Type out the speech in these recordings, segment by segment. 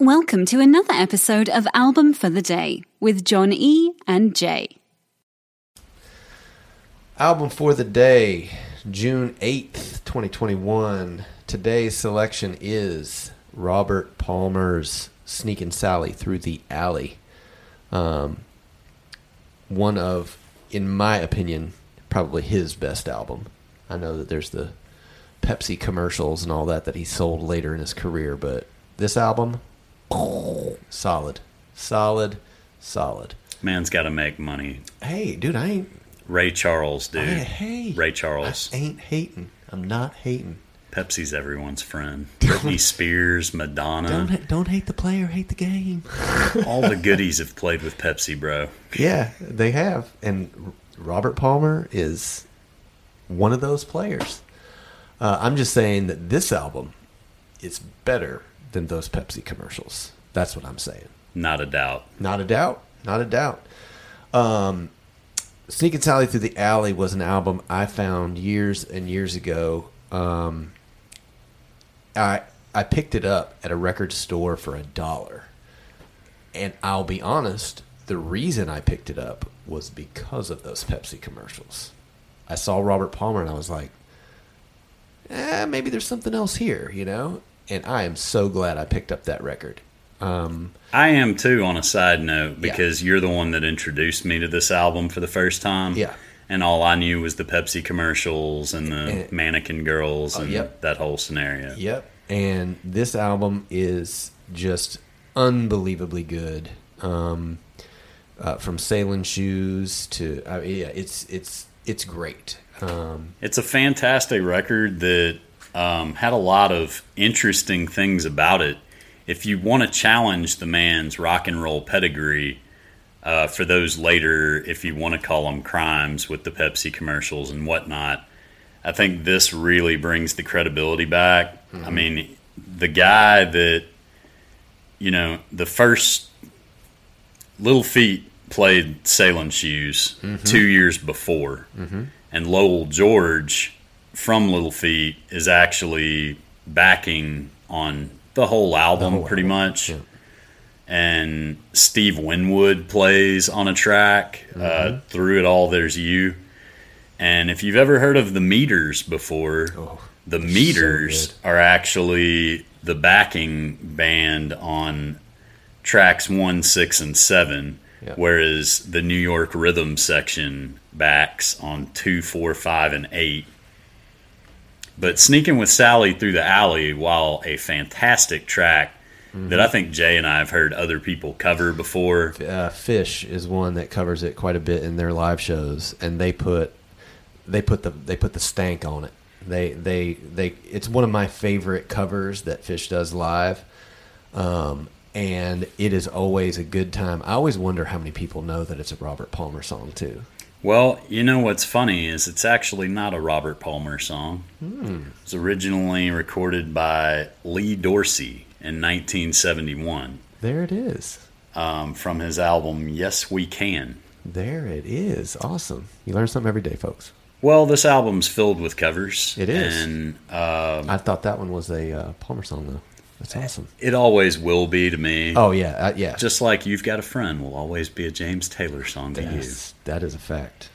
Welcome to another episode of Album for the Day with John E. and Jay. Album for the day, June 8th, 2021. Today's selection is Robert Palmer's Sneakin' Sally Through the Alley. Um, one of, in my opinion, probably his best album. I know that there's the Pepsi commercials and all that that he sold later in his career, but this album, solid. Solid, solid. Man's got to make money. Hey, dude, I ain't Ray Charles, dude. Hey, hey. Ray Charles. I ain't hating. I'm not hating. Pepsi's everyone's friend. Britney Spears, Madonna. Don't don't hate the player, hate the game. All the goodies have played with Pepsi, bro. yeah, they have. And Robert Palmer is one of those players. Uh, I'm just saying that this album is better than those Pepsi commercials. That's what I'm saying. Not a doubt. Not a doubt. Not a doubt. Um, Sneakin' Sally Through the Alley was an album I found years and years ago. Um, I I picked it up at a record store for a dollar, and I'll be honest. The reason I picked it up was because of those Pepsi commercials. I saw Robert Palmer and I was like, eh, maybe there's something else here, you know. And I am so glad I picked up that record. Um, I am too, on a side note, because you're the one that introduced me to this album for the first time. Yeah. And all I knew was the Pepsi commercials and the And- mannequin girls Oh, and yep. that whole scenario. Yep. And this album is just unbelievably good. Um, uh, from sailing shoes to uh, yeah, it's it's it's great. Um, It's a fantastic record that um, had a lot of interesting things about it. If you want to challenge the man's rock and roll pedigree, uh, for those later, if you want to call them crimes with the Pepsi commercials and whatnot, I think this really brings the credibility back. I mean, the guy that, you know, the first Little Feat played Sailing Shoes two years before, and Lowell George from Little Feat is actually backing on the whole album, whole pretty album, much. yeah. And Steve Winwood plays on a track. Uh, through it all, there's you. And if you've ever heard of the Meters before, the Meters good. are actually the backing band on tracks one, six, and seven, Yeah. whereas the New York Rhythm section backs on two, four, five, and eight. But Sneaking with Sally Through the Alley, while a fantastic track that I think Jay and I have heard other people cover before, uh, Phish is one that covers it quite a bit in their live shows, and they put they put the they put the stank on it. They they they. It's one of my favorite covers that Phish does live, um, and it is always a good time. I always wonder how many people know that it's a Robert Palmer song too. Well, you know what's funny is it's actually not a Robert Palmer song. It was originally recorded by Lee Dorsey in 1971 There it is. um, from his album Yes We Can. There it is. Awesome. You learn something every day, folks. Well, this album's filled with covers. It is. And um, I thought that one was a uh, Palmer song though. That's awesome. it always will be to me. Oh yeah, uh, yeah. Just like You've Got a Friend will always be a James Taylor song to you. That is a fact.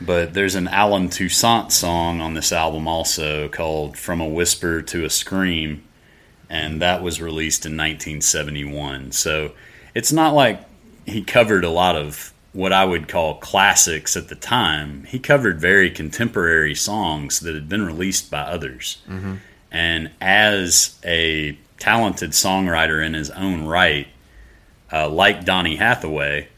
But there's an Allen Toussaint song on this album also called From a Whisper to a Scream, and that was released in 1971. So it's not like he covered a lot of what I would call classics at the time. He covered very contemporary songs that had been released by others. And as a talented songwriter in his own right, uh, like Donny Hathaway,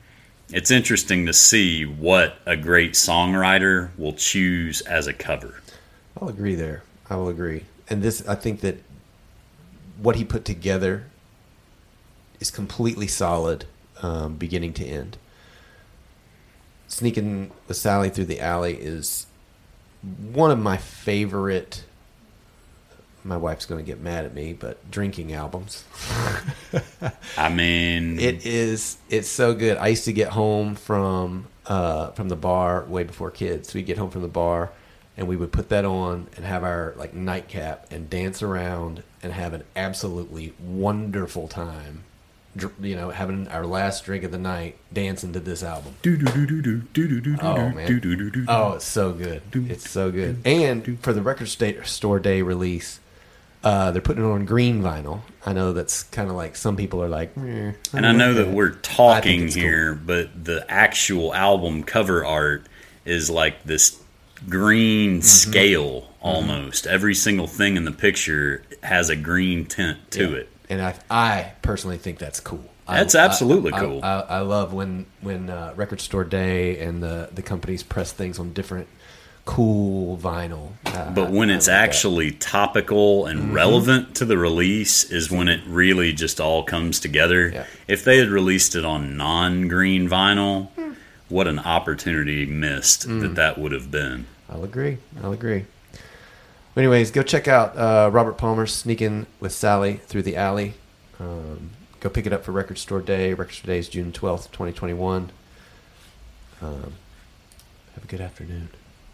it's interesting to see what a great songwriter will choose as a cover. I'll agree there. I will agree. And this, I think that what he put together is completely solid, um, beginning to end. Sneaking with Sally through the alley is one of my favorite. My wife's going to get mad at me, but drinking albums. I mean, It is. It's so good. I used to get home from uh, from the bar way before kids. We'd get home from the bar, and we would put that on and have our like nightcap and dance around and have an absolutely wonderful time. You know, having our last drink of the night, dancing to this album. Oh man! Oh, it's so good. It's so good. And for the record store day release, uh, they're putting it on green vinyl. I know that's kind of like some people are like, "Eh, And I know like that we're talking it's cool. here, but the actual album cover art is like this green Mm-hmm. scale almost. Every single thing in the picture has a green tint to Yeah. it. and I, I personally think that's cool. I- That's absolutely I- I- cool. I, I love when when uh, record store day and the the companies press things on different cool vinyl. Uh, But when I it's like that. actually topical and Mm-hmm. relevant to the release is when it really just all comes together. Yeah. If they had released it on non-green vinyl, what an opportunity missed Mm. that that would have been. I'll agree. I'll agree. Anyways, go check out uh, Robert Palmer's Sneaking with Sally Through the Alley. Um, go pick it up for Record Store Day. Record Store Day is June 12th, 2021. Um, have a good afternoon.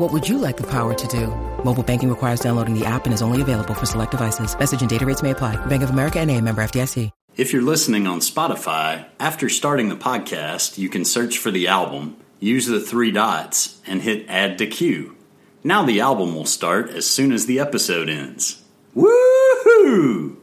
What would you like the power to do? Mobile banking requires downloading the app and is only available for select devices. Message and data rates may apply. Bank of America and a member FDIC. If you're listening on Spotify, after starting the podcast, you can search for the album, use the three dots, and hit add to queue. Now the album will start as soon as the episode ends. Woohoo!